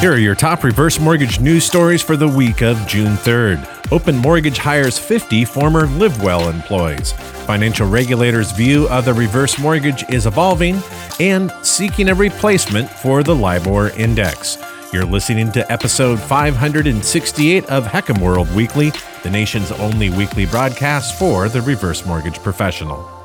Here are your top reverse mortgage news stories for the week of June 3rd. Open Mortgage hires 50 former LiveWell employees. Financial regulators' view of the reverse mortgage is evolving and seeking a replacement for the LIBOR index. You're listening to episode 568 of HECM World Weekly, the nation's only weekly broadcast for the reverse mortgage professional.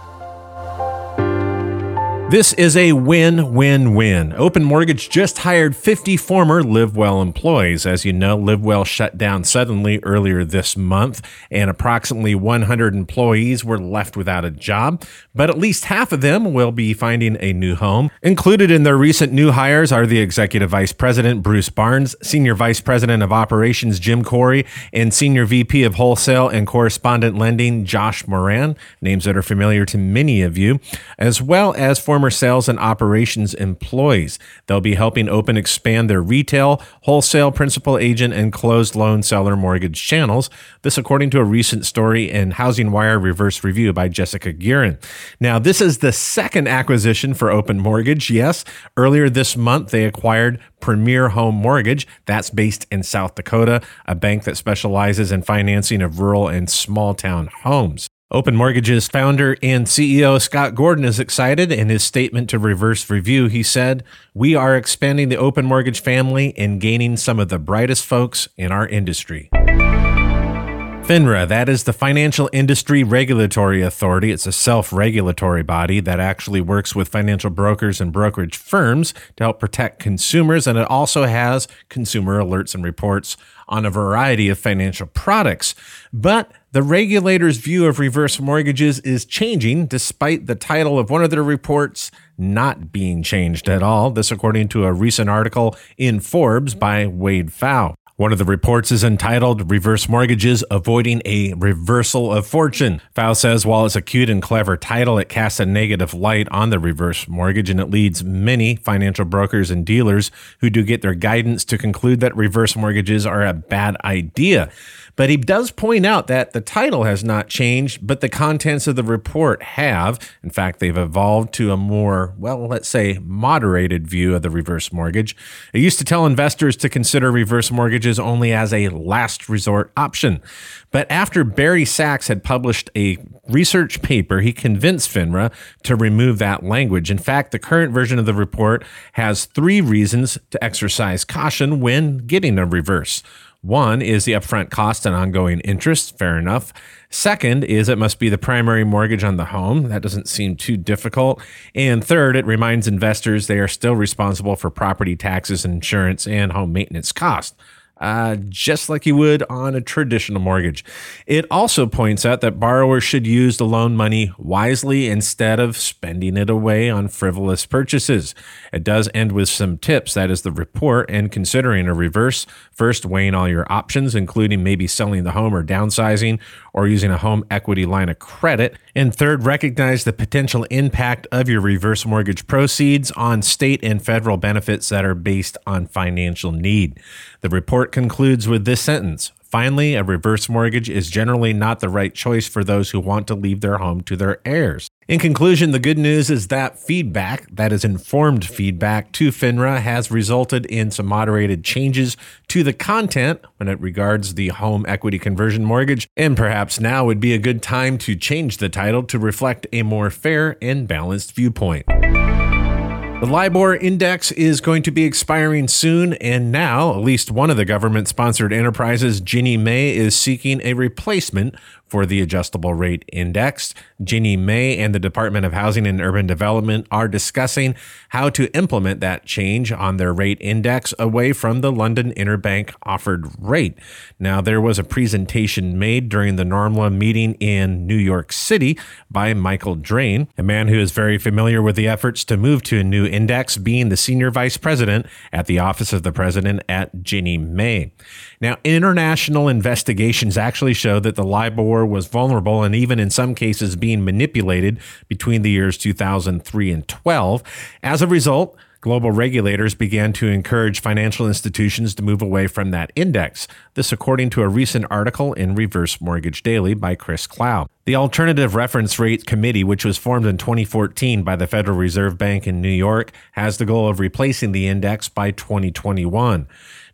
This is a win win win. Open Mortgage just hired 50 former LiveWell employees. As you know, LiveWell shut down suddenly earlier this month, and approximately 100 employees were left without a job. But at least half of them will be finding a new home. Included in their recent new hires are the Executive Vice President Bruce Barnes, Senior Vice President of Operations Jim Corey, and Senior VP of Wholesale and Correspondent Lending Josh Moran, names that are familiar to many of you, as well as former former sales and operations employees. They'll be helping Open expand their retail, wholesale, principal agent, and closed loan seller mortgage channels. This, according to a recent story in Housing Wire Reverse Review by Jessica Guerin. Now, this is the second acquisition for Open Mortgage. Yes, earlier this month, they acquired Premier Home Mortgage. That's based in South Dakota, a bank that specializes in financing of rural and small town homes. Open Mortgage's founder and CEO Scott Gordon is excited. In his statement to Reverse Review, he said, We are expanding the Open Mortgage family and gaining some of the brightest folks in our industry. FINRA, that is the Financial Industry Regulatory Authority. It's a self regulatory body that actually works with financial brokers and brokerage firms to help protect consumers. And it also has consumer alerts and reports on a variety of financial products. But the regulator's view of reverse mortgages is changing despite the title of one of their reports not being changed at all. This, according to a recent article in Forbes by Wade Pfau. One of the reports is entitled Reverse Mortgages Avoiding a Reversal of Fortune. Pfau says while it's a cute and clever title, it casts a negative light on the reverse mortgage and it leads many financial brokers and dealers who do get their guidance to conclude that reverse mortgages are a bad idea. But he does point out that the title has not changed, but the contents of the report have. In fact, they've evolved to a more, well, let's say, moderated view of the reverse mortgage. It used to tell investors to consider reverse mortgages only as a last resort option. But after Barry Sacks had published a research paper, he convinced FINRA to remove that language. In fact, the current version of the report has three reasons to exercise caution when getting a reverse. One is the upfront cost and ongoing interest. Fair enough. Second is it must be the primary mortgage on the home. That doesn't seem too difficult. And third, it reminds investors they are still responsible for property taxes, insurance, and home maintenance costs uh, just like you would on a traditional mortgage. It also points out that borrowers should use the loan money wisely instead of spending it away on frivolous purchases. It does end with some tips that is the report and considering a reverse. First, weighing all your options, including maybe selling the home or downsizing or using a home equity line of credit. And third, recognize the potential impact of your reverse mortgage proceeds on state and federal benefits that are based on financial need. The report concludes with this sentence Finally, a reverse mortgage is generally not the right choice for those who want to leave their home to their heirs. In conclusion, the good news is that feedback, that is informed feedback to FINRA, has resulted in some moderated changes to the content when it regards the home equity conversion mortgage. And perhaps now would be a good time to change the title to reflect a more fair and balanced viewpoint. The LIBOR index is going to be expiring soon, and now at least one of the government sponsored enterprises, Ginnie Mae, is seeking a replacement for the adjustable rate index. Ginnie Mae and the Department of Housing and Urban Development are discussing how to implement that change on their rate index away from the London Interbank offered rate. Now, there was a presentation made during the NRMLA meeting in New York City by Michael Drayne, a man who is very familiar with the efforts to move to a new index, being the senior vice president at the Office of the President at Ginnie Mae. Now, international investigations actually show that the LIBOR was vulnerable and even in some cases being manipulated between the years 2003 and 12. As a result, Global regulators began to encourage financial institutions to move away from that index. This, according to a recent article in Reverse Mortgage Daily by Chris Clow. The Alternative Reference Rate Committee, which was formed in 2014 by the Federal Reserve Bank in New York, has the goal of replacing the index by 2021.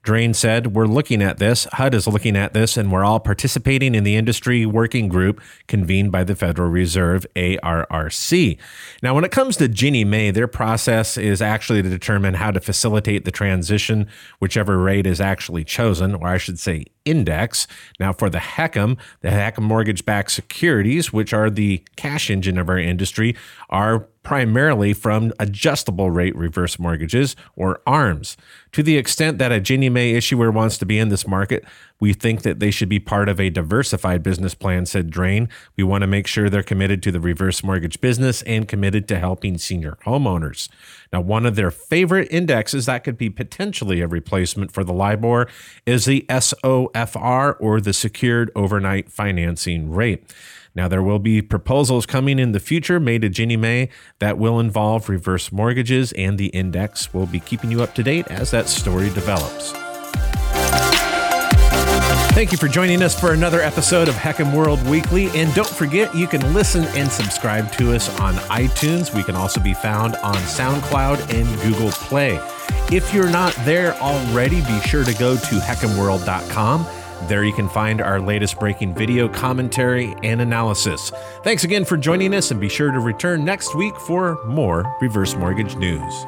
Drayne said, We're looking at this. HUD is looking at this, and we're all participating in the industry working group convened by the Federal Reserve, ARRC. Now, when it comes to Ginnie Mae, their process is actually to determine how to facilitate the transition, whichever rate is actually chosen, or I should say, index. Now, for the HECM, the HECM mortgage backed securities, which are the cash engine of our industry, are primarily from adjustable rate reverse mortgages or ARMs. To the extent that a Ginnie Mae issuer wants to be in this market, we think that they should be part of a diversified business plan, said Drayne. We want to make sure they're committed to the reverse mortgage business and committed to helping senior homeowners. Now, one of their favorite indexes that could be potentially a replacement for the LIBOR is the SOFR or the Secured Overnight Financing Rate. Now, there will be proposals coming in the future made to Ginnie Mae that will involve reverse mortgages, and the index will be keeping you up to date as that story develops. Thank you for joining us for another episode of HECM World Weekly. And don't forget, you can listen and subscribe to us on iTunes. We can also be found on SoundCloud and Google Play. If you're not there already, be sure to go to HECMWorld.com. There you can find our latest breaking video commentary and analysis. Thanks again for joining us, and be sure to return next week for more reverse mortgage news.